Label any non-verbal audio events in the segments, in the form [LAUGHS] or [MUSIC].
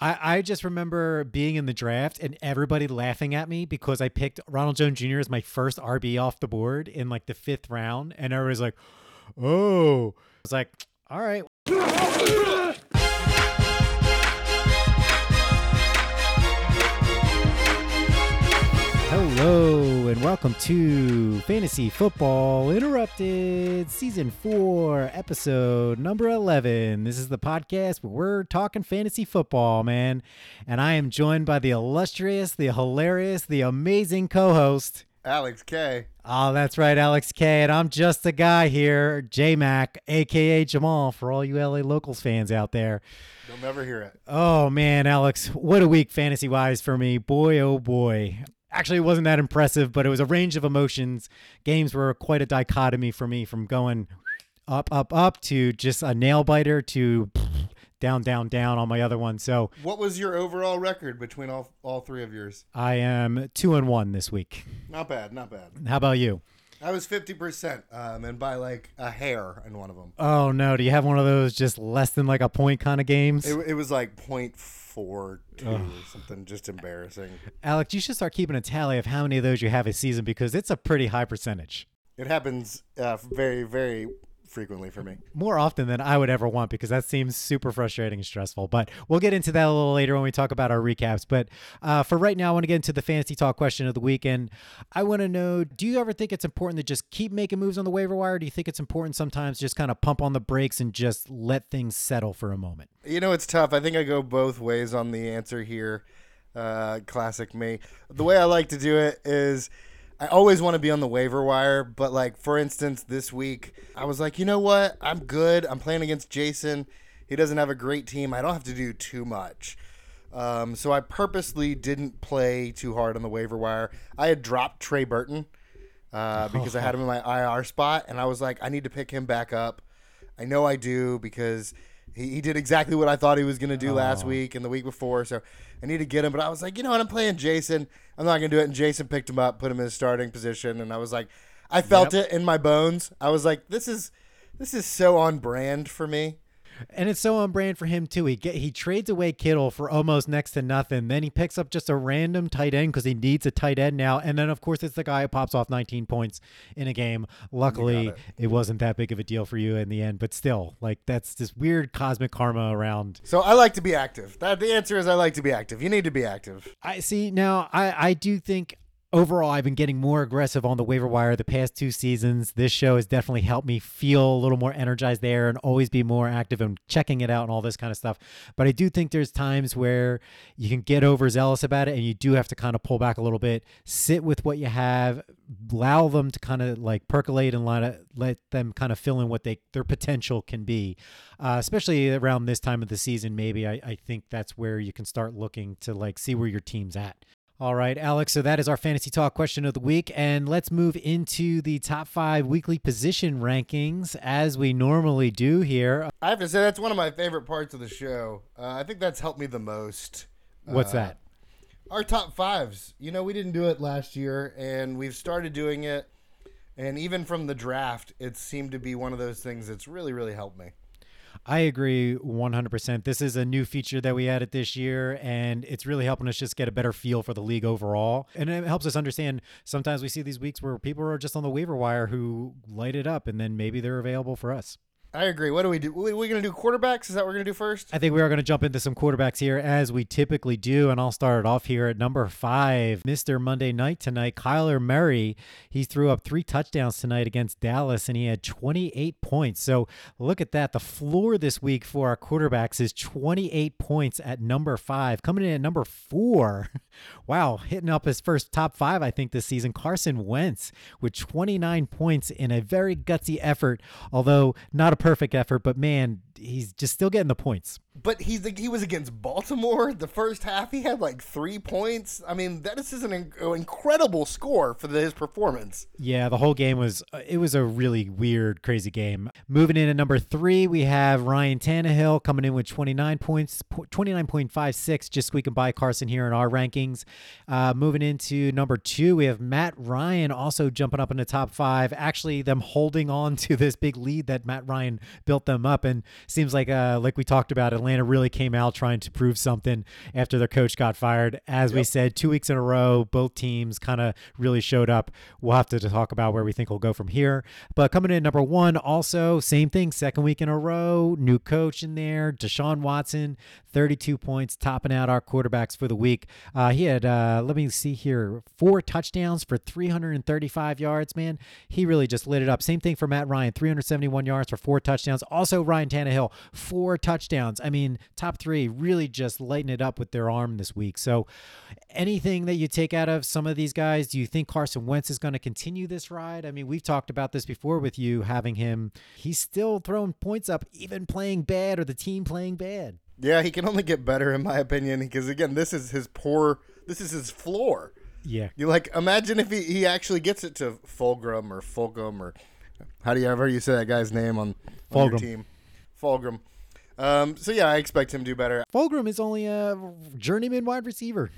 I, I just remember being in the draft and everybody laughing at me because I picked Ronald Jones Jr. as my first RB off the board in like the fifth round. And everybody's like, oh. I was like, all right. Hello and welcome to Fantasy Football Interrupted Season 4, episode number 11. This is the podcast where we're talking fantasy football, man. And I am joined by the illustrious, the hilarious, the amazing co host. Alex K. Oh, that's right, Alex K. And I'm just a guy here, J Mac, aka Jamal, for all you LA Locals fans out there. You'll never hear it. Oh man, Alex, what a week fantasy wise for me. Boy, oh boy. Actually, it wasn't that impressive, but it was a range of emotions. Games were quite a dichotomy for me from going up, up, up to just a nail biter to down, down, down on my other one. So, What was your overall record between all all three of yours? I am two and one this week. Not bad, not bad. How about you? I was fifty percent, um, and by like a hair in one of them. Oh no, do you have one of those just less than like a point kind of games? It, it was like point four two or something, just embarrassing. Alex, you should start keeping a tally of how many of those you have a season because it's a pretty high percentage. It happens uh, very, very frequently for me. more often than I would ever want because that seems super frustrating and stressful. But we'll get into that a little later when we talk about our recaps. But uh, for right now, I want to get into the fantasy talk question of the weekend. I want to know do you ever think it's important to just keep making moves on the waiver wire? Do you think it's important sometimes just kind of pump on the brakes and just let things settle for a moment? You know, it's tough. I think I go both ways on the answer here. Uh, classic me. The way I like to do it is I always want to be on the waiver wire, but like for instance, this week I was like, you know what? I'm good. I'm playing against Jason. He doesn't have a great team. I don't have to do too much. Um, so I purposely didn't play too hard on the waiver wire. I had dropped Trey Burton uh, because I had him in my IR spot, and I was like, I need to pick him back up. I know I do because he, he did exactly what I thought he was going to do last oh. week and the week before. So I need to get him. But I was like, you know what? I'm playing Jason. I'm not going to do it. And Jason picked him up, put him in his starting position. And I was like, I felt it in my bones. I was like, this is this is so on brand for me. And it's so on brand for him too. He get he trades away Kittle for almost next to nothing. Then he picks up just a random tight end because he needs a tight end now. And then of course it's the guy who pops off 19 points in a game. Luckily, it. it. wasn't that big of a deal for you in the end. But still, like that's this weird cosmic karma around. So I like to be active. That the answer is I like to be active. You need to be active. I see now. I I do think. Overall, I've been getting more aggressive on the waiver wire the past two seasons. This show has definitely helped me feel a little more energized there and always be more active and checking it out and all this kind of stuff. But I do think there's times where you can get overzealous about it and you do have to kind of pull back a little bit, sit with what you have, allow them to kind of like percolate and let let them kind of fill in what they their potential can be. Uh, especially around this time of the season, maybe I, I think that's where you can start looking to like see where your team's at. All right, Alex. So that is our fantasy talk question of the week. And let's move into the top five weekly position rankings as we normally do here. I have to say that's one of my favorite parts of the show. Uh, I think that's helped me the most. What's Uh, that? Our top fives. You know, we didn't do it last year, and we've started doing it. And even from the draft, it seemed to be one of those things that's really, really helped me. I agree 100%. This is a new feature that we added this year, and it's really helping us just get a better feel for the league overall. And it helps us understand sometimes we see these weeks where people are just on the waiver wire who light it up, and then maybe they're available for us. I agree. What do we do? We, we going to do quarterbacks? Is that what we're going to do first? I think we are going to jump into some quarterbacks here as we typically do, and I'll start it off here at number five, Mr. Monday Night tonight, Kyler Murray. He threw up three touchdowns tonight against Dallas, and he had 28 points. So look at that. The floor this week for our quarterbacks is 28 points at number five. Coming in at number four, [LAUGHS] wow, hitting up his first top five, I think, this season. Carson Wentz with 29 points in a very gutsy effort, although not a perfect effort, but man, he's just still getting the points. But he's he was against Baltimore. The first half, he had like three points. I mean, that is an incredible score for his performance. Yeah, the whole game was uh, it was a really weird, crazy game. Moving in at number three, we have Ryan Tannehill coming in with 29 points, twenty nine point five six, just squeaking by Carson here in our rankings. Uh, moving into number two, we have Matt Ryan also jumping up in the top five. Actually, them holding on [LAUGHS] to this big lead that Matt Ryan built them up, and seems like uh, like we talked about, Atlanta Atlanta really came out trying to prove something after their coach got fired. As we said, two weeks in a row, both teams kind of really showed up. We'll have to talk about where we think we'll go from here. But coming in number one, also same thing, second week in a row, new coach in there, Deshaun Watson, 32 points, topping out our quarterbacks for the week. Uh, he had, uh, let me see here, four touchdowns for 335 yards, man. He really just lit it up. Same thing for Matt Ryan, 371 yards for four touchdowns. Also, Ryan Tannehill, four touchdowns. I mean, top three really just lighting it up with their arm this week. So, anything that you take out of some of these guys, do you think Carson Wentz is going to continue this ride? I mean, we've talked about this before with you having him. He's still throwing points up, even playing bad or the team playing bad. Yeah, he can only get better in my opinion because again, this is his poor. This is his floor. Yeah. You like imagine if he, he actually gets it to Fulgrim or Fulgham or how do you ever you say that guy's name on, on your team? Fulgrim. Um, so yeah, I expect him to do better. Fulgrim is only a journeyman wide receiver.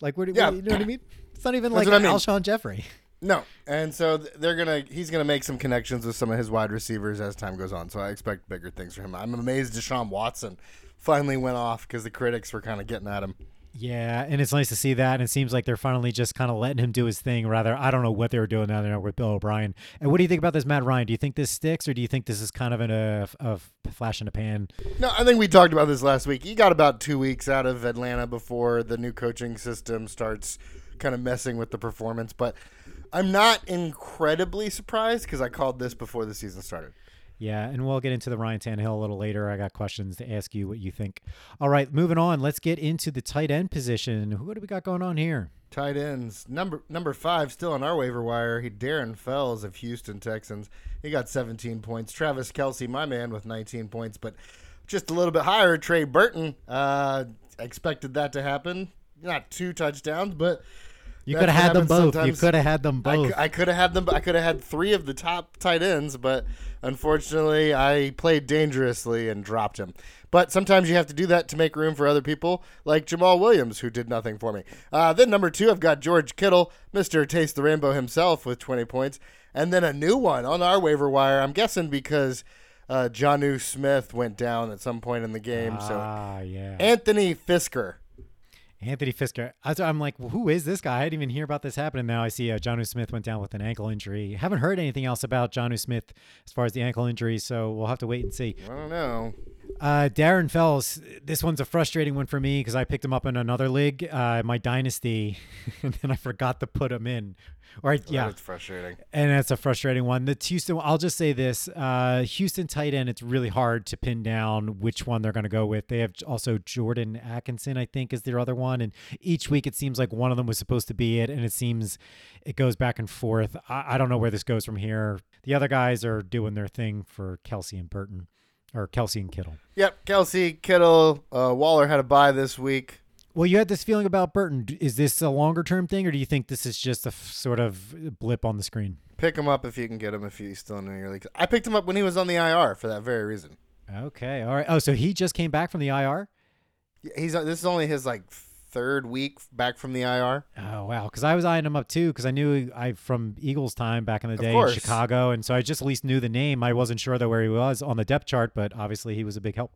Like, what, do Yeah. you know what I mean? It's not even That's like I mean. Alshon Jeffery. No, and so they're gonna he's gonna make some connections with some of his wide receivers as time goes on. So I expect bigger things from him. I'm amazed Deshaun Watson finally went off because the critics were kind of getting at him. Yeah, and it's nice to see that. And it seems like they're finally just kind of letting him do his thing. Rather, I don't know what they were doing down there with Bill O'Brien. And what do you think about this, Matt Ryan? Do you think this sticks, or do you think this is kind of a, a flash in the pan? No, I think we talked about this last week. He got about two weeks out of Atlanta before the new coaching system starts kind of messing with the performance. But I'm not incredibly surprised because I called this before the season started. Yeah, and we'll get into the Ryan Tannehill a little later. I got questions to ask you what you think. All right, moving on. Let's get into the tight end position. Who do we got going on here? Tight ends number number five still on our waiver wire. He Darren Fells of Houston Texans. He got 17 points. Travis Kelce, my man, with 19 points, but just a little bit higher. Trey Burton. Uh, expected that to happen. Not two touchdowns, but You could have had them both. You could have had them both. cou- I could have had them. I could have had three of the top tight ends, but unfortunately, I played dangerously and dropped him. But sometimes you have to do that to make room for other people, like Jamaal Williams, who did nothing for me. Uh, then number two, I've got George Kittle, Mister Taste the Rainbow himself, with 20 points, and then a new one on our waiver wire. I'm guessing because uh, Jonnu Smith went down at some point in the game. so ah, yeah. Anthony Firkser. Anthony Firkser. I'm like, who is this guy? I didn't even hear about this happening. Now I see uh, Jonnu Smith went down with an ankle injury. Haven't heard anything else about Jonnu Smith as far as the ankle injury, so we'll have to wait and see. I don't know. Uh, Darren Fells, this one's a frustrating one for me because I picked him up in another league, uh, my dynasty, [LAUGHS] and then I forgot to put him in. Or yeah, it's frustrating. and that's a frustrating one. The Houston, I'll just say this: uh, Houston tight end. It's really hard to pin down which one they're going to go with. They have also Jordan Atkinson, I think, is their other one, and each week it seems like one of them was supposed to be it, and it seems it goes back and forth. I, I don't know where this goes from here. The other guys are doing their thing for Kelce and Burton, or Kelce and Kittle. Yep, Kelce, Kittle, uh, Waller had a buy this week. Well, you had this feeling about Burton. Is this a longer term thing, or do you think this is just a f- sort of blip on the screen? Pick him up if you can get him if he's still in your league. I picked him up when he was on the IR for that very reason. Okay, all right. Oh, so he just came back from the IR. Yeah, He's uh, this is only his like third week back from the IR. Oh wow, because I was eyeing him up too, because I knew I from Eagles time back in the day in Chicago, and so I just at least knew the name. I wasn't sure though where he was on the depth chart, but obviously he was a big help.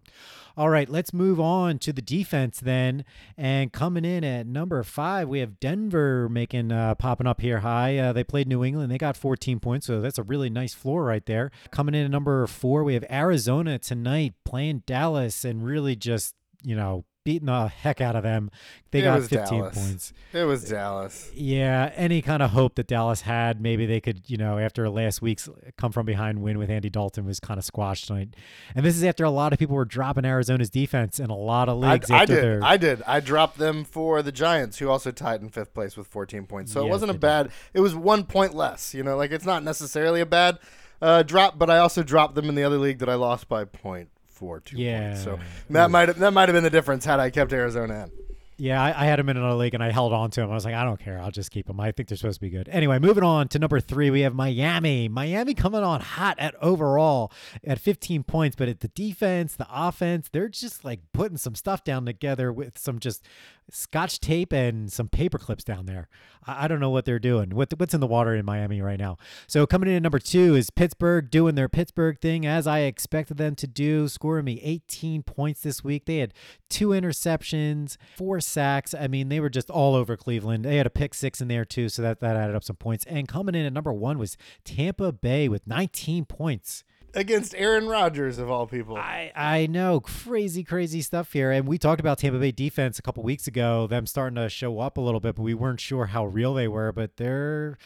All right, let's move on to the defense then, and coming in at number five, we have Denver making uh, popping up here high. Uh, they played New England, they got 14 points, so that's a really nice floor right there. Coming in at number four, we have Arizona tonight playing Dallas, and really just you know beating the heck out of them. They It got 15 Dallas. points. It was Dallas. Yeah, any kind of hope that Dallas had, maybe they could, you know, after last week's come from behind win with Andy Dalton was kind of squashed tonight. And this is after a lot of people were dropping Arizona's defense in a lot of I, leagues. I after did. their- I did. I dropped them for the Giants, who also tied in fifth place with 14 points. So it wasn't a they did. bad. It was one point less. You know, like it's not necessarily a bad uh, drop, but I also dropped them in the other league that I lost by point four two Yeah. points. So that might have that might have been the difference had I kept Arizona in. Yeah, I, I, had him in another league and I held on to him. I was like, I don't care. I'll just keep him. I think they're supposed to be good. Anyway, moving on to number three, we have Miami. Miami coming on hot at overall at 15 points, but at the defense, the offense, they're just like putting some stuff down together with some just scotch tape and some paper clips down there. I, don't know what they're doing. What, what's in the water in Miami right now? So coming in at number two is Pittsburgh doing their Pittsburgh thing as I expected them to do, scoring me 18 points this week. They had two interceptions, four sacks. I mean, they were just all over Cleveland. They had a pick six in there too, so that, that added up some points. And coming in at number one was Tampa Bay with 19 points against Aaron Rodgers of all people. I I know crazy crazy stuff here, and we talked about Tampa Bay defense a couple weeks ago. Them starting to show up a little bit, but we weren't sure how real they were. But they're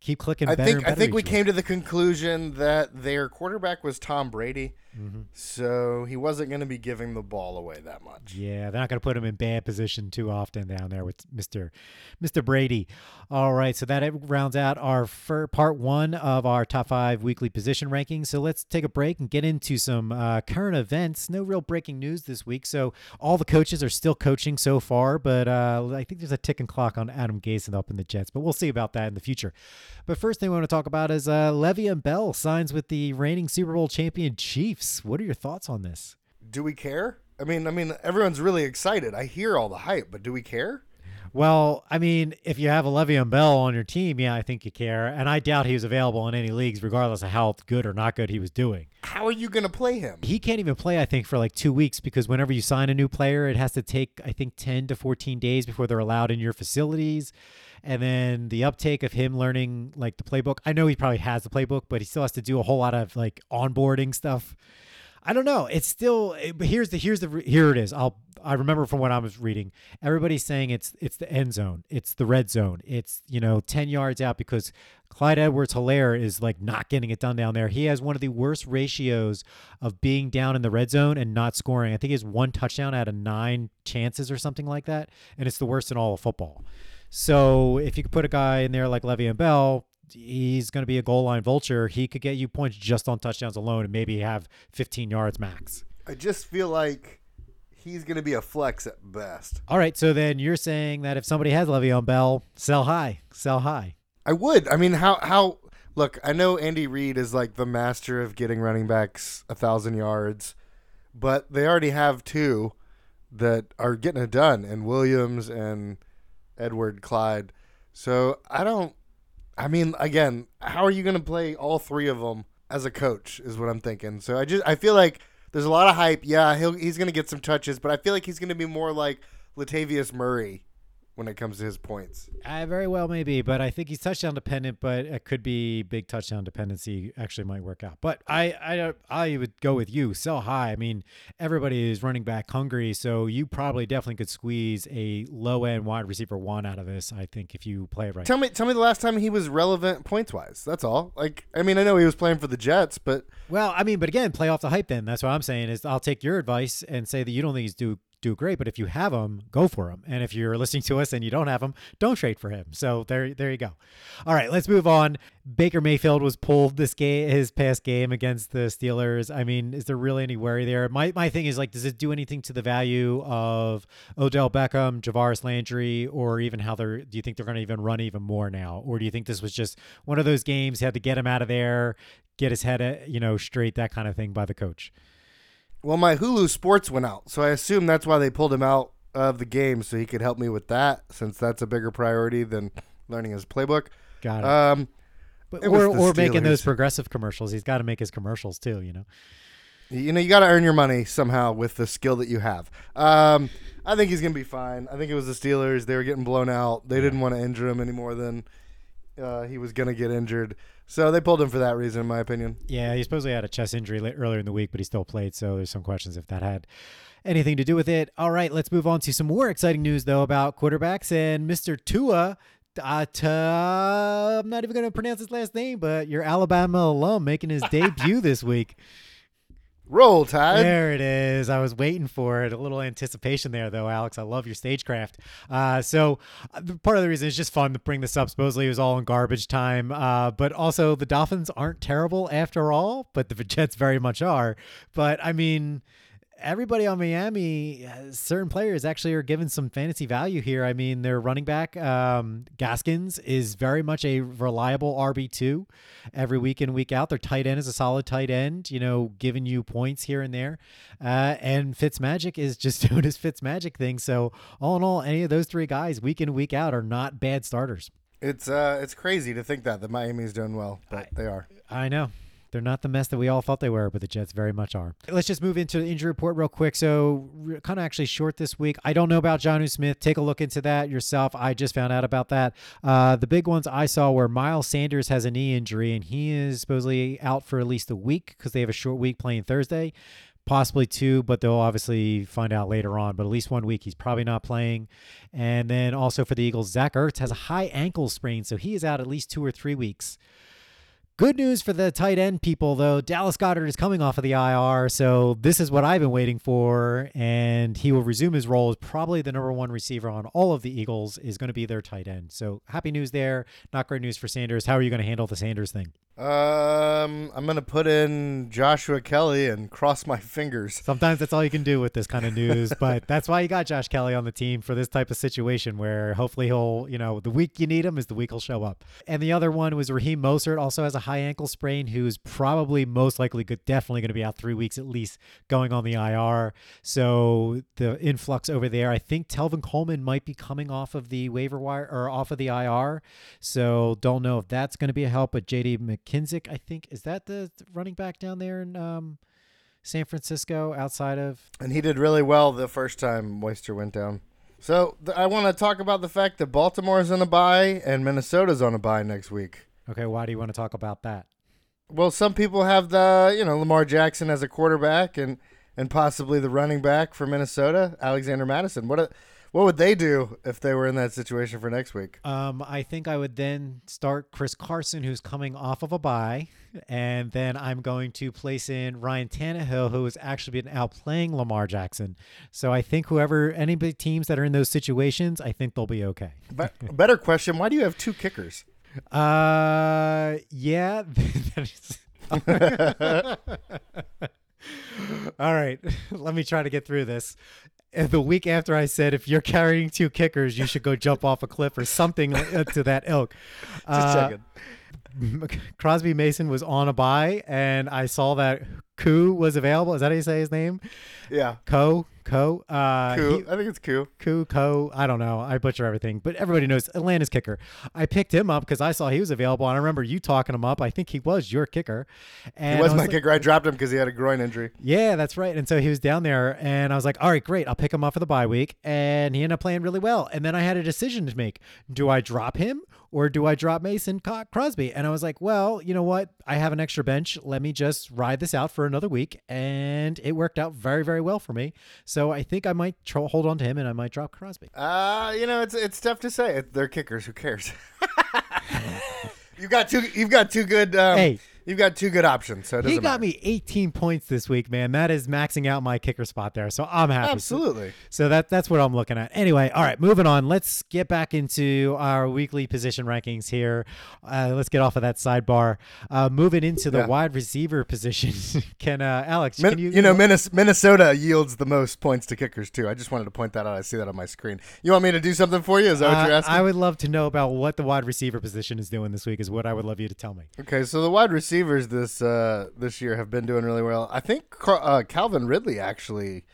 keep clicking. I think I think we came to the conclusion that their quarterback was Tom Brady, mm-hmm. so he wasn't going to be giving the ball away that much. Yeah, they're not going to put him in bad position too often down there with Mister Mister Brady. All right, so that rounds out our part one of our top five weekly position rankings. So let's take a break and get into some uh, current events. No real breaking news this week, so all the coaches are still coaching so far, but uh, I think there's a ticking clock on Adam Gase up in the Jets, but we'll see about that in the future. But first thing we want to talk about is uh, Le'Veon Bell signs with the reigning Super Bowl champion Chiefs. What are your thoughts on this? Do we care? I mean, I mean, everyone's really excited. I hear all the hype, but do we care? Well, I mean, if you have a Le'Veon Bell on your team, yeah, I think you care. And I doubt he was available in any leagues, regardless of how good or not good he was doing. How are you going to play him? He can't even play, I think, for like two weeks because whenever you sign a new player, it has to take, I think, 10 to 14 days before they're allowed in your facilities and then the uptake of him learning like the playbook. I know he probably has the playbook, but he still has to do a whole lot of like onboarding stuff. I don't know. It's still eh, but here's the here's the here it is. I'll I remember from what I was reading. Everybody's saying it's it's the end zone. It's the red zone. It's you know 10 yards out because Clyde Edwards Helaire is like not getting it done down there. He has one of the worst ratios of being down in the red zone and not scoring. I think he has one touchdown out of 9 chances or something like that, and it's the worst in all of football. So if you could put a guy in there like Le'Veon Bell, he's going to be a goal line vulture. He could get you points just on touchdowns alone and maybe have 15 yards max. I just feel like he's going to be a flex at best. All right, so then you're saying that if somebody has Le'Veon Bell, sell high, sell high. I would. I mean, how how look? I know Andy Reid is like the master of getting running backs a thousand yards, but they already have two that are getting it done, and Williams and Edward Clyde. So I don't. I mean, again, how are you going to play all three of them as a coach? Is what I'm thinking. So I just I feel like there's a lot of hype. Yeah, he'll he's going to get some touches, but I feel like he's going to be more like Latavius Murray when it comes to his points. Uh, very well, maybe, but I think he's touchdown dependent. But it could be big touchdown dependency. Actually, might work out. But I, I, I would go with you. Sell high. I mean, everybody is running back hungry, so you probably definitely could squeeze a low end wide receiver one out of this. I think if you play it right. Tell me, tell me the last time he was relevant points wise. That's all. Like, I mean, I know he was playing for the Jets, but well, I mean, but again, play off the hype. Then that's what I'm saying is I'll take your advice and say that you don't think he's do do great. But if you have him, go for him. And if you're listening to us and you don't have him, don't trade for him. So there, there you go. All right, let's move on. Baker Mayfield was pulled this game, his past game against the Steelers. I mean, is there really any worry there? My my thing is like, does it do anything to the value of Odell Beckham, Jarvis Landry, or even how they're? Do you think they're going to even run even more now, or do you think this was just one of those games? Had to get him out of there, get his head, uh, you know, straight, that kind of thing by the coach. Well, my Hulu Sports went out, so I assume that's why they pulled him out of the game, so he could help me with that, since that's a bigger priority than learning his playbook. Got it. Um, but, or or making those progressive commercials. He's got to make his commercials too. You know. You know, you got to earn your money somehow with the skill that you have. Um, I think he's gonna be fine. I think it was the Steelers. They were getting blown out. They didn't want to injure him any more than uh, he was gonna get injured. So they pulled him for that reason, in my opinion. Yeah, he supposedly had a chest injury earlier in the week, but he still played. So there's some questions if that had anything to do with it. All right, let's move on to some more exciting news though about quarterbacks and Mr. Tua. Uh, I'm not even going to pronounce his last name, but your Alabama alum making his [LAUGHS] debut this week. Roll Tide. There it is. I was waiting for it. A little anticipation there, though, Alex. I love your stagecraft. Uh, so, uh, part of the reason is just fun to bring this up. Supposedly, it was all in garbage time. Uh, but also, the Dolphins aren't terrible after all, but the Jets very much are. But I mean, everybody on Miami, uh, certain players actually are given some fantasy value here. I mean, their running back, um, Gaskins, is very much a reliable RB2 every week in, week out. Their tight end is a solid tight end, you know, giving you points here and there. Uh, and Fitzmagic is just [LAUGHS] doing his Fitzmagic thing. So, all in all, any of those three guys, week in, week out, are not bad starters. It's uh, it's crazy to think that that Miami's doing well, but I- they are. I know. They're not the mess that we all thought they were, but the Jets very much are. Let's just move into the injury report real quick. So, kind of actually short this week. I don't know about Jonnu Smith. Take a look into that yourself. I just found out about that. Uh, the big ones I saw were Miles Sanders has a knee injury, and he is supposedly out for at least a week because they have a short week playing Thursday. Possibly two, but they'll obviously find out later on. But at least one week, he's probably not playing. And then also for the Eagles, Zach Ertz has a high ankle sprain, so he is out at least two or three weeks. Good news for the tight end people, though. Dallas Goedert is coming off of the IR, so this is what I've been waiting for, and he will resume his role as probably the number one receiver on all of the Eagles. Is going to be their tight end. So happy news there. Not great news for Sanders. How are you going to handle the Sanders thing? Um, I'm gonna put in Joshua Kelley and cross my fingers. Sometimes that's all you can do with this kind of news, [LAUGHS] but that's why you got Josh Kelley on the team for this type of situation where hopefully he'll, you know, the week you need him is the week he'll show up. And the other one was Raheem Mostert, also has a high ankle sprain, who's probably most likely good, definitely going to be out three weeks at least going on the IR. So the influx over there, I think Tevin Coleman might be coming off of the waiver wire or off of the IR. So don't know if that's going to be a help, but JD McKinsick, I think, is that the running back down there in um, San Francisco outside of And he did really well the first time Mostert went down. So th- I want to talk about the fact that Baltimore's on a bye and Minnesota's on a bye next week. Okay, why do you want to talk about that? Well, some people have the you know Lamar Jackson as a quarterback and and possibly the running back for Minnesota, Alexander Mattison. What a, what would they do if they were in that situation for next week? Um, I think I would then start Chris Carson, who's coming off of a bye, and then I'm going to place in Ryan Tannehill, who has actually been outplaying Lamar Jackson. So I think whoever any big teams that are in those situations, I think they'll be okay. But [LAUGHS] better question: Why do you have two kickers? Uh, yeah. [LAUGHS] [LAUGHS] All right, let me try to get through this. And the week after I said, if you're carrying two kickers, you should go jump off a cliff or something uh, to that ilk. Just Uh, checking. [LAUGHS] Crosby Mason was on a buy, and I saw that Koo was available. Is that how you say his name? Yeah, Ko, Ko. Uh, cool. he- I think it's cool. Koo, Ko. I don't know. I butcher everything, but everybody knows Atlanta's kicker. I picked him up because I saw he was available, and I remember you talking him up. I think he was your kicker. And He was I my like- kicker. I dropped him because he had a groin injury. yeah, that's right. And so he was down there, and I was like, all right, great. I'll pick him up for the bye week. And he ended up playing really well. And then I had a decision to make. Do I drop him or do I drop Mason Co- Crosby? And I was like, well, you know what? I have an extra bench. Let me just ride this out for another week. And it worked out very, very well for me. So I think I might tro- hold on to him and I might drop Crosby. Uh, you know, it's it's tough to say. They're kickers. Who cares? [LAUGHS] you've got two. You've got two good. Um, Hey. You've got two good options. So it He got matter. me 18 points this week, man. That is maxing out my kicker spot there. So I'm happy. Absolutely. So that that's what I'm looking at. Anyway, all right, moving on. Let's get back into our weekly position rankings here. Uh, let's get off of that sidebar. Uh, moving into the Yeah. wide receiver position. [LAUGHS] can uh, Alex? Min- can you you, know, Minnes- Minnesota yields the most points to kickers too. I just wanted to point that out. I see that on my screen. You want me to do something for you? Is that what Uh, you're asking? I would love to know about what the wide receiver position is doing this week. Is what I would love you to tell me. Okay, so the wide receivers this uh, this year have been doing really well. I think uh, Calvin Ridley actually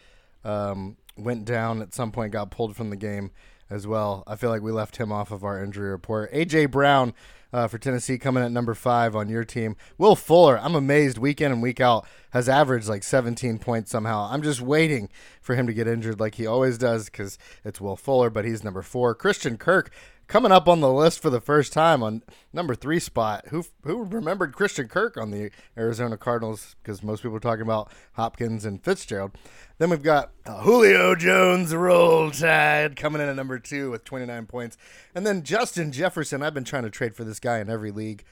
um, went down at some point, got pulled from the game as well. I feel like we left him off of our injury report. AJ Brown uh, for Tennessee coming at number five on your team. Will Fuller, I'm amazed week in and week out has averaged like 17 points somehow. I'm just waiting for him to get injured like he always does because it's Will Fuller, but he's number four. Christian Kirk coming up on the list for the first time on number three spot. Who who remembered Christian Kirk on the Arizona Cardinals? Because most people are talking about Hopkins and Fitzgerald. Then we've got uh, Julio Jones, Roll Tide, coming in at number two with 29 points, and then Justin Jefferson. I've been trying to trade for this guy in every league,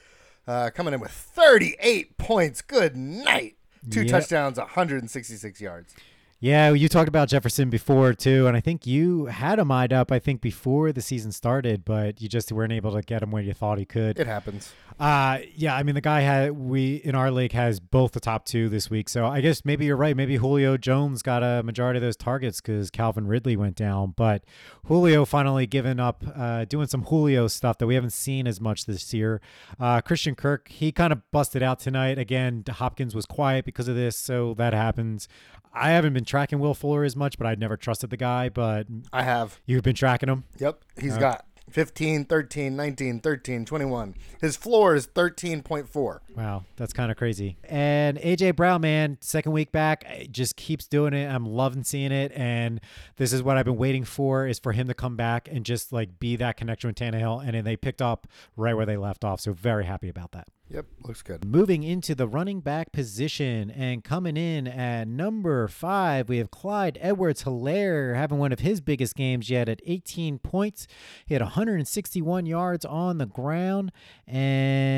uh, coming in with 38 points. Good night. Two Yep. touchdowns, 166 yards. Yeah, you talked about Jefferson before too, and I think you had him eyed up. I think before the season started, but you just weren't able to get him where you thought he could. It happens. Uh, yeah, I mean the guy had we in our league has both the top two this week, so I guess maybe you're right. Maybe Julio Jones got a majority of those targets because Calvin Ridley went down, but Julio finally given up, uh, doing some Julio stuff that we haven't seen as much this year. Uh, Christian Kirk he kind of busted out tonight again. Hopkins was quiet because of this, so that happens. I haven't been tracking Will Fuller as much, but I'd never trusted the guy. But I have. You've been tracking him? Yep. He's uh, got 15, 13, 19, 13, 21. His floor is 13.4. Wow, that's kind of crazy. And AJ Brown, man, second week back, just keeps doing it. I'm loving seeing it. And this is what I've been waiting for is for him to come back and just like be that connection with Tannehill. And then they picked up right where they left off. So very happy about that. Yep, looks good. Moving into the running back position and coming in at number five, we have Clyde Edwards Helaire having one of his biggest games yet at 18 points. He had 161 yards on the ground, and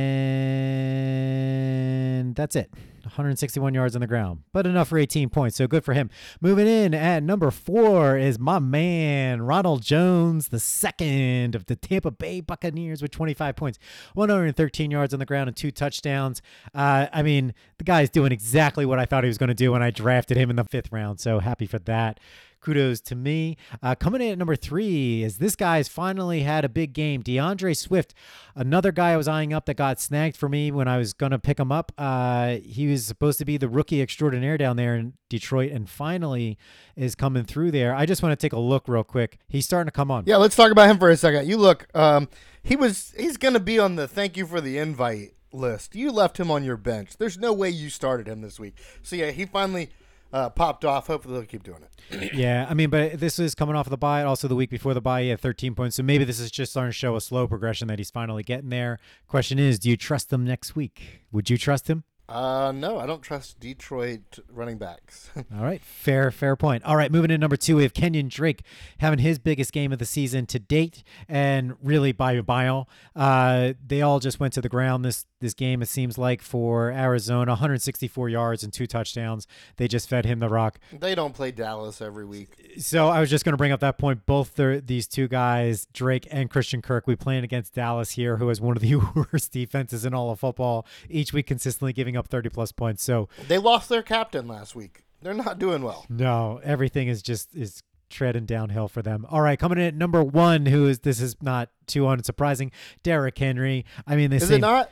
that's it. 161 yards on the ground, but enough for 18 points. So good for him. Moving in at number four is my man, Ronald Jones, the second of the Tampa Bay Buccaneers with 25 points, 113 yards on the ground, and two touchdowns. Uh, I mean, the guy's doing exactly what I thought he was going to do when I drafted him in the fifth round. So happy for that kudos to me. Uh, coming in at number three is this guy's finally had a big game. D'Andre Swift, another guy I was eyeing up that got snagged for me when I was going to pick him up. Uh, he was supposed to be the rookie extraordinaire down there in Detroit and finally is coming through there. I just want to take a look real quick. He's starting to come on. Yeah, let's talk about him for a second. You look, um, he was he's going to be on the thank you for the invite list. You left him on your bench. There's no way you started him this week. So yeah, he finally uh, popped off. Hopefully they'll keep doing it. [CLEARS THROAT] yeah, I mean, but this is coming off of the bye. Also, the week before the bye, he had 13 points. So maybe this is just starting to show a slow progression that he's finally getting there. Question is, do you trust him next week? Would you trust him? Uh, no, I don't trust Detroit running backs. [LAUGHS] All right, fair, fair point. All right, moving to number two, we have Kenyan Drake having his biggest game of the season to date, and really by a mile. Uh, they all just went to the ground this this game. It seems like for Arizona, 164 yards and two touchdowns. They just fed him the rock. They don't play Dallas every week. So I was just going to bring up that point. Both these two guys, Drake and Christian Kirk, we playing against Dallas here, who has one of the [LAUGHS] worst defenses in all of football. Each week, consistently giving up up 30 plus points. So they lost their captain last week. They're not doing well. No, everything is just is treading downhill for them. All right, coming in at number one, who is this is not too unsurprising, Derrick Henry. I mean, they is it not?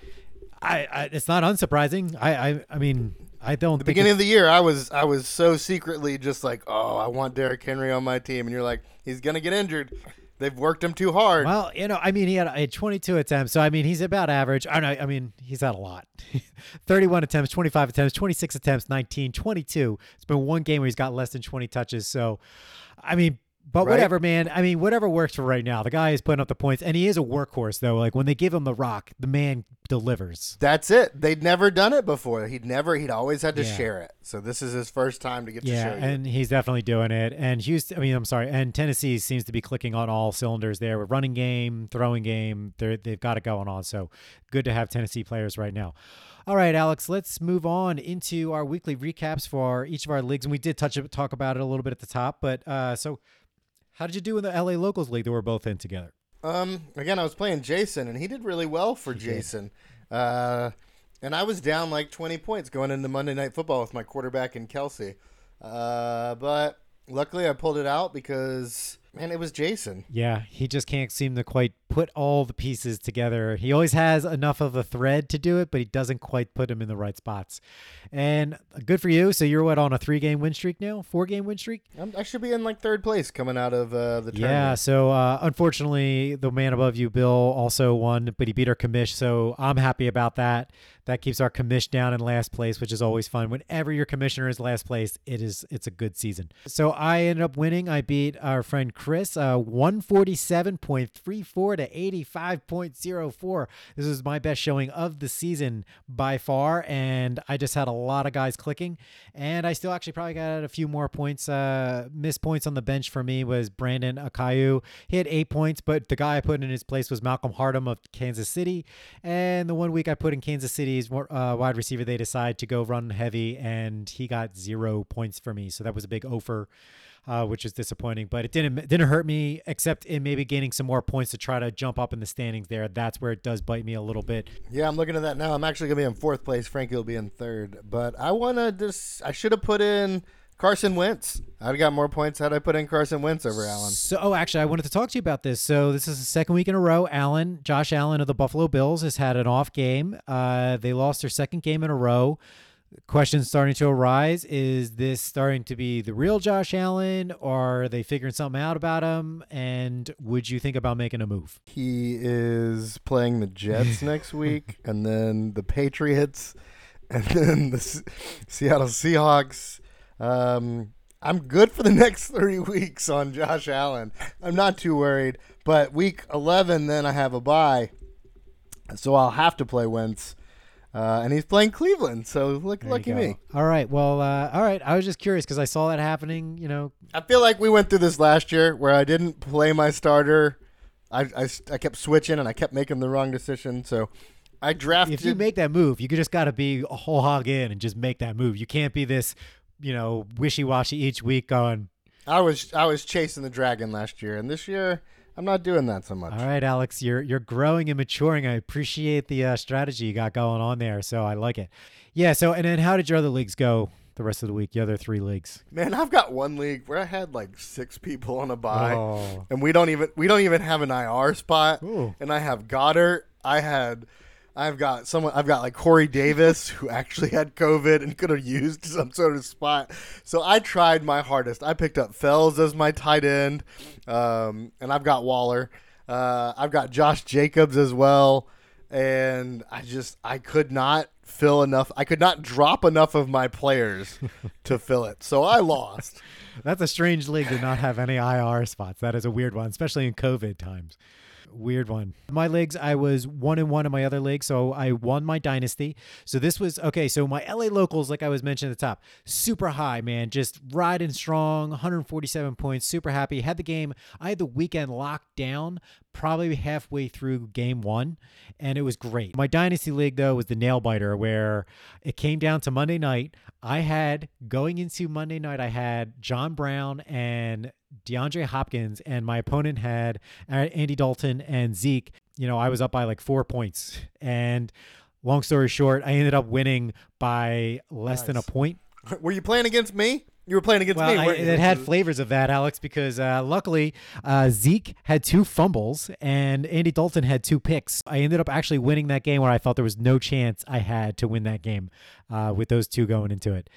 I, I, it's not unsurprising. I I, I mean. I don't. The beginning of the year, I was I was so secretly just like, oh, I want Derrick Henry on my team, and you're like, he's gonna get injured. They've worked him too hard. Well, you know, I mean, he had, had 22 attempts, so I mean, he's about average. I know, I mean, he's had a lot. [LAUGHS] 31 attempts, 25 attempts, 26 attempts, 19, 22. It's been one game where he's got less than 20 touches. So, I mean, but right? whatever, man. I mean, whatever works for right now. The guy is putting up the points, and he is a workhorse, though. Like when they give him the rock, the man delivers. That's it. They'd never done it before. He'd never. He'd always had to yeah. share it. So this is his first time to get yeah, to share. Yeah, and he's definitely doing it. And Houston. I mean, I'm sorry. And Tennessee seems to be clicking on all cylinders there with running game, throwing game. They're, they've got it going on. So good to have Tennessee players right now. All right, Alex, let's move on into our weekly recaps for each of our leagues. And we did touch talk about it a little bit at the top, but uh, so how did you do in the LA Locals League that we're both in together? Um, again, I was playing Jason, and he did really well for he Jason. Uh, and I was down like 20 points going into Monday Night Football with my quarterback and Kelce. Uh, but luckily, I pulled it out because man, it was Jason. Yeah, he just can't seem to quite put all the pieces together. He always has enough of a thread to do it, but he doesn't quite put them in the right spots. And good for you. So you're what on a three game win streak now? Four game win streak? I'm, i should be in like third place coming out of uh, the tournament. Yeah. So uh, unfortunately, the man above you, Bill, also won, but he beat our commish. So I'm happy about that. That keeps our commish down in last place, which is always fun. Whenever your commissioner is last place, it is it's a good season. So I ended up winning. I beat our friend Chris, uh, 147.34 to 85.04. This is my best showing of the season by far, and I just had a lot of guys clicking, and I still actually probably got a few more points. Uh, missed points on the bench for me was Brandon Aiyuk. He had eight points, but the guy I put in his place was Malcolm Hardman of Kansas City, and the one week I put in Kansas City Uh, wide receiver, they decide to go run heavy, and he got zero points for me. So that was a big offer, uh, which is disappointing. But it didn't didn't hurt me, except in maybe gaining some more points to try to jump up in the standings. There, that's where it does bite me a little bit. Yeah, I'm looking at that now. I'm actually gonna be in fourth place. Frankie will be in third. But I wanna just I should have put in Carson Wentz. I'd got more points had I put in Carson Wentz over Allen. So, oh, actually, I wanted to talk to you about this. So, this is the second week in a row. Allen, Josh Allen of the Buffalo Bills, has had an off game. Uh, they lost their second game in a row. Questions starting to arise: Is this starting to be the real Josh Allen, or are they figuring something out about him? And would you think about making a move? He is playing the Jets [LAUGHS] next week, and then the Patriots, and then the Seattle Seahawks um, I'm good for the [LAUGHS] next three weeks on Josh Allen. I'm not too worried. But week 11, then I have a bye. So I'll have to play Wentz. Uh, and he's playing Cleveland, so look, lucky me. All right, well, uh, all right. I was just curious because I saw that happening. You know, I feel like we went through this last year where I didn't play my starter. I, I, I kept switching and I kept making the wrong decision. So I drafted. If you make that move, you just got to be a whole hog in and just make that move. You can't be this you know, wishy washy each week going. I was I was chasing the dragon last year, and this year I'm not doing that so much. All right, Alex, you're you're growing and maturing. I appreciate the uh, strategy you got going on there, so I like it. Yeah. So, and then how did your other leagues go the rest of the week? The other three leagues. Man, I've got one league where I had like six people on a bye, oh. and we don't even we don't even have an IR spot. Ooh. And I have Goedert. I had I've got someone. I've got like Corey Davis who actually had COVID and could have used some sort of spot. So I tried my hardest. I picked up Fells as my tight end, um, and I've got Waller. Uh, I've got Josh Jacobs as well, and I just I could not fill enough. I could not drop enough of my players [LAUGHS] to fill it. So I lost. That's a strange league to not have any IR spots. That is a weird one, especially in COVID times weird one. My leagues, I was one and one in my other league, so I won my dynasty. So this was okay. So my LA locals, like I was mentioning at the top, super high, man, just riding strong, 147 points, super happy. Had the game. I had the weekend locked down, probably halfway through game one, and it was great. My dynasty league though was the nail biter, where it came down to Monday night. I had going into Monday night, I had John Brown and DeAndre Hopkins, and my opponent had Andy Dalton and Zeke. You know, I was up by like four points. And long story short, I ended up winning by less nice. than a point. [LAUGHS] Were you playing against me? You were playing against well, me. I, it had flavors of that, Alex, because uh, luckily uh, Zeke had two fumbles and Andy Dalton had two picks. I ended up actually winning that game where I felt there was no chance I had to win that game uh, with those two going into it.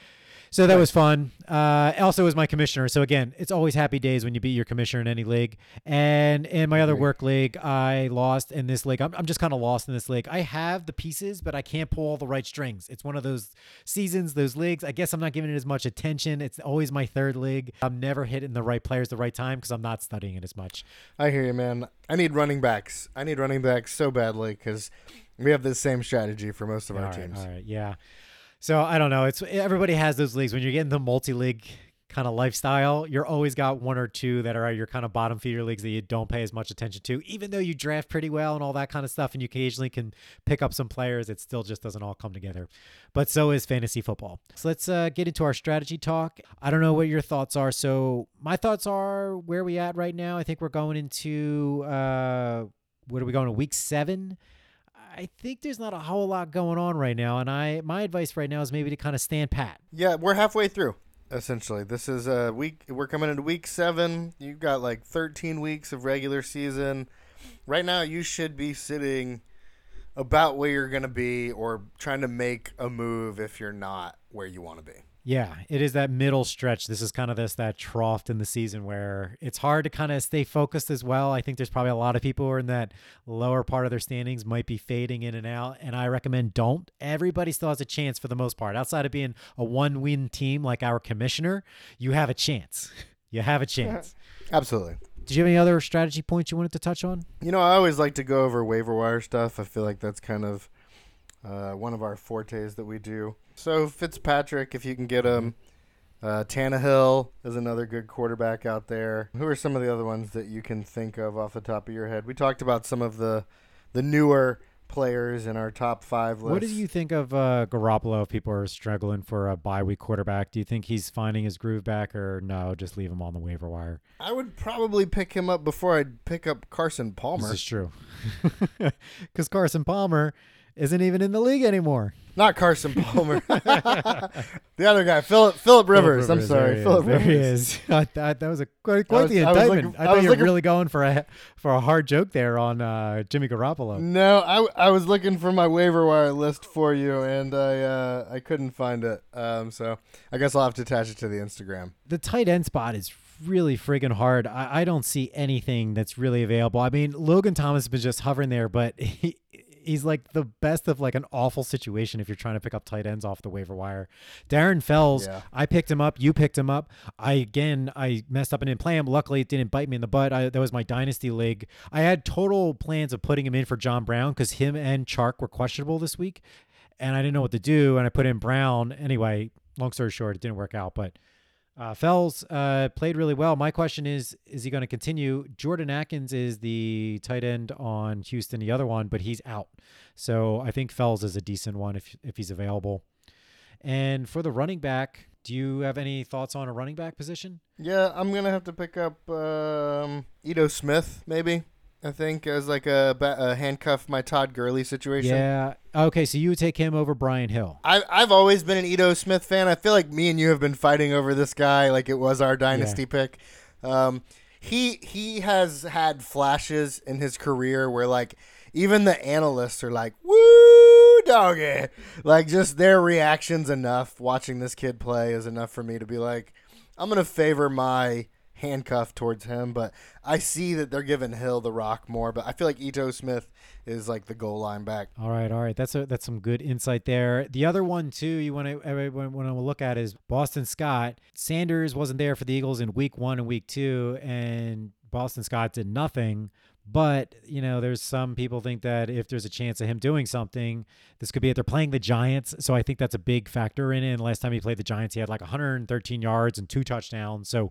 So that was fun. Uh, also, was my commissioner. So again, it's always happy days when you beat your commissioner in any league. And in my other work league, I lost in this league. I'm, I'm just kind of lost in this league. I have the pieces, but I can't pull all the right strings. It's one of those seasons, those leagues. I guess I'm not giving it as much attention. It's always my third league. I'm never hitting the right players the right time because I'm not studying it as much. I hear you, man. I need running backs. I need running backs so badly because we have the same strategy for most of all our right, teams. All right, yeah. So I don't know. It's everybody has those leagues. When you're getting the multi league kind of lifestyle, you're always got one or two that are your kind of bottom feeder leagues that you don't pay as much attention to. Even though you draft pretty well and all that kind of stuff, and you occasionally can pick up some players, it still just doesn't all come together. But so is fantasy football. So let's uh, get into our strategy talk. I don't know what your thoughts are. So my thoughts are where we at right now. I think we're going into uh, what are we going to week seven? I think there's not a whole lot going on right now, and I my advice right now is maybe to kind of stand pat. Yeah, we're halfway through. Essentially, this is a week. We're coming into week seven. You've got like 13 weeks of regular season. Right now, you should be sitting about where you're going to be, or trying to make a move if you're not where you want to be. Yeah, it is that middle stretch. This is kind of this that trough in the season where it's hard to kind of stay focused as well. I think there's probably a lot of people who are in that lower part of their standings might be fading in and out, and I recommend don't. Everybody still has a chance for the most part. Outside of being a one-win team like our commissioner, you have a chance. [LAUGHS] You have a chance. Absolutely. Did you have any other strategy points you wanted to touch on? You know, I always like to go over waiver wire stuff. I feel like that's kind of uh, one of our fortes that we do. So Fitzpatrick, if you can get him. Uh, Tannehill is another good quarterback out there. Who are some of the other ones that you can think of off the top of your head? We talked about some of the the newer players in our top five list. What do you think of uh, Garoppolo? If people are struggling for a bye week quarterback, do you think he's finding his groove back, or no? Just leave him on the waiver wire. I would probably pick him up before I'd pick up Carson Palmer. This is true, [LAUGHS] because Carson Palmer isn't even in the league anymore. Not Carson Palmer. [LAUGHS] the other guy, Philip Philip Rivers. I'm sorry, Philip There he Rivers. is. [LAUGHS] I that was a quite, quite was- the I indictment. looking- I I thought was you were really going for a for a hard joke there on uh, Jimmy Garoppolo. No, I, I was looking for my waiver wire list for you, and I uh, I couldn't find it. Um, so I guess I'll have to attach it to the Instagram. the tight end spot is really friggin' hard. I, I don't see anything that's really available. I mean, Logan Thomas has been just hovering there, but [LAUGHS] he, he's like the best of like an awful situation if you're trying to pick up tight ends off the waiver wire. Darren Fells, Yeah. I picked him up. You picked him up. I again, I messed up and didn't play him. Luckily, it didn't bite me in the butt. I, that was my dynasty league. I had total plans of putting him in for John Brown because him and Chark were questionable this week, and I didn't know what to do. And I put in Brown anyway. Long story short, it didn't work out, but. Uh, Fells uh, played really well. My question is: Is he going to continue? Jordan Akins is the tight end on Houston, the other one, but he's out. So I think Fells is a decent one if if he's available. And for the running back, do you have any thoughts on a running back position? Yeah, I'm gonna have to pick up um, Ito Smith, maybe. I think as like a, a handcuff my Todd Gurley situation. Yeah. Okay, so you would take him over Brian Hill. I, I've always been an Ito Smith fan. I feel like me and you have been fighting over this guy like it was our dynasty pick. Um, he he has had flashes in his career where like even the analysts are like, "Woo, doggy!" Like just their reactions enough watching this kid play is enough for me to be like, I'm gonna favor my handcuff towards him. But I see that they're giving Hill the rock more. But I feel like Ito Smith is like the goal line back. All right, all right. That's a that's some good insight there. The other one too, you want to want to look at is Boston Scott. Sanders wasn't there for the Eagles in Week One and Week Two, and Boston Scott did nothing. But you know, there's some people think that if there's a chance of him doing something, this could be it. They're playing the Giants, so I think that's a big factor in it. And last time he played the Giants, he had like 113 yards and two touchdowns. So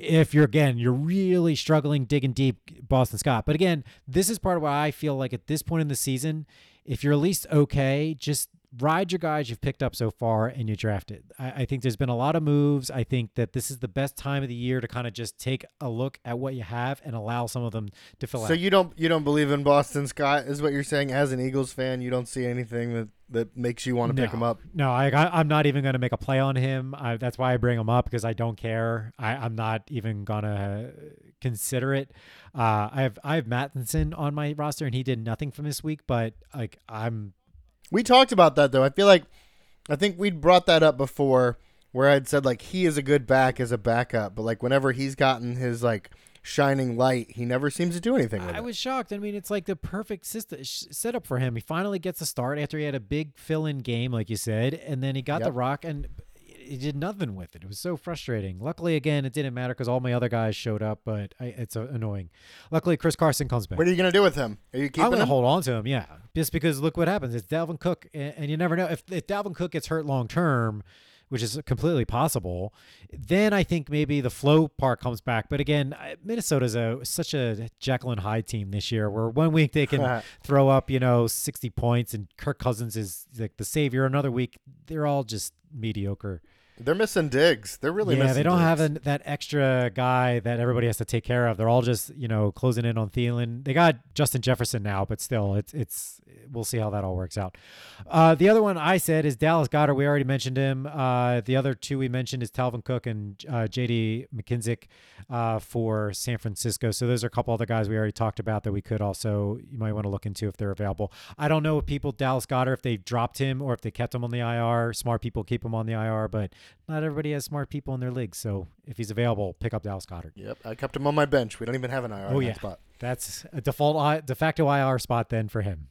if you're again you're really struggling digging deep boston scott. But again this is part of why i feel like at this point in the season if you're at least okay just ride your guys you've picked up so far and you drafted I, I think there's been a lot of moves i think that this is the best time of the year to kind of just take a look at what you have and allow some of them to fill So out So you don't you don't believe in Boston Scott is what you're saying as an Eagles fan you don't see anything that that makes you want to pick him up. No, I, I I'm not even going to make a play on him. I, that's why I bring him up because I don't care. I, I'm not even gonna consider it. Uh, I have I have Mattison on my roster and he did nothing from this week, but like I'm We talked about that though. I feel like I think we'd brought that up before where I'd said like he is a good back as a backup, but like whenever he's gotten his like shining light, he never seems to do anything with I it. was shocked. I mean, it's like the perfect system sh- setup for him. He finally gets a start after he had a big fill-in game, like you said, and then he got the rock and he did nothing with it. It was so frustrating. Luckily, again, it didn't matter because all my other guys showed up, but I, it's uh, annoying. Luckily, Chris Carson comes back. What are you gonna do with him? Are you keeping I'm going to hold on to him, yeah. Just because look what happens. It's Dalvin Cook, and, and you never know. If, if Dalvin Cook gets hurt long term, which is completely possible, then I think maybe the flow part comes back. But again, Minnesota's a such a Jekyll and Hyde team this year where one week they can [LAUGHS] throw up, you know, 60 points and Kirk Cousins is like the savior. Another week, they're all just mediocre. They're missing Diggs. They're really yeah, they don't have Diggs. an, that extra guy that everybody has to take care of. They're all just you know closing in on Thielen. They got Justin Jefferson now, but still, it's it's we'll see how that all works out. Uh, the other one I said is Dallas Goedert. We already mentioned him. Uh, the other two we mentioned is Dalvin Cook and uh, J.D. McKinsick uh, for San Francisco. So those are a couple other guys we already talked about that we could also you might want to look into if they're available. I don't know if people Dallas Goedert if they dropped him or if they kept him on the IR. Smart people keep him on the IR, but not everybody has smart people in their league. So if he's available, pick up Dallas Goedert. Yep, I kept him on my bench. We don't even have an IR Oh, yeah. that spot. That's a default de facto IR spot then for him.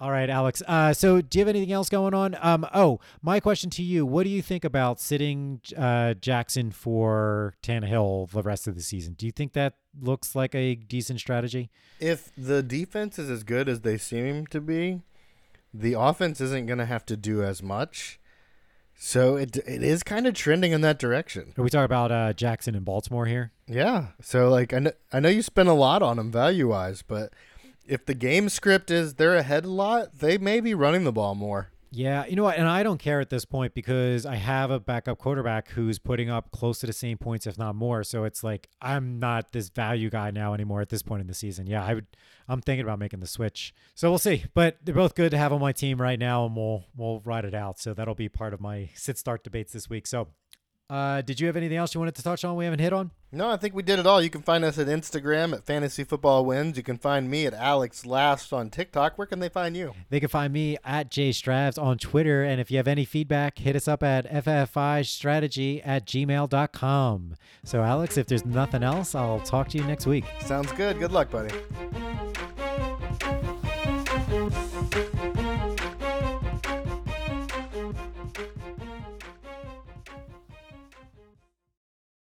All right, Alex. Uh, so do you have anything else going on? Um, oh, my question to you: What do you think about sitting uh, Jackson for Tannehill the rest of the season? Do you think that looks like a decent strategy? If the defense is as good as they seem to be, the offense isn't going to have to do as much. So it it is kind of trending in that direction. Are we talking about uh, Jackson and Baltimore here? Yeah. So like I know, I know you spent a lot on them value wise, but if the game script is they're ahead a lot, they may be running the ball more. Yeah, you know what? And I don't care at this point because I have a backup quarterback who's putting up close to the same points, if not more. So it's like I'm not this value guy now anymore at this point in the season. Yeah, I would. I'm thinking about making the switch. So we'll see. But they're both good to have on my team right now, and we'll we'll ride it out. So that'll be part of my sit start debates this week. So uh, did you have anything else you wanted to touch on? We haven't hit on. No, I think we did it all. You can find us at Instagram at Fantasy Football Wins. You can find me at Alex Last on TikTok. Where can they find you? They can find me at Jay Stravs on Twitter. And if you have any feedback, hit us up at FFI Strategy at gmail.com. So, Alex, if there's nothing else, I'll talk to you next week. Sounds good. Good luck, buddy.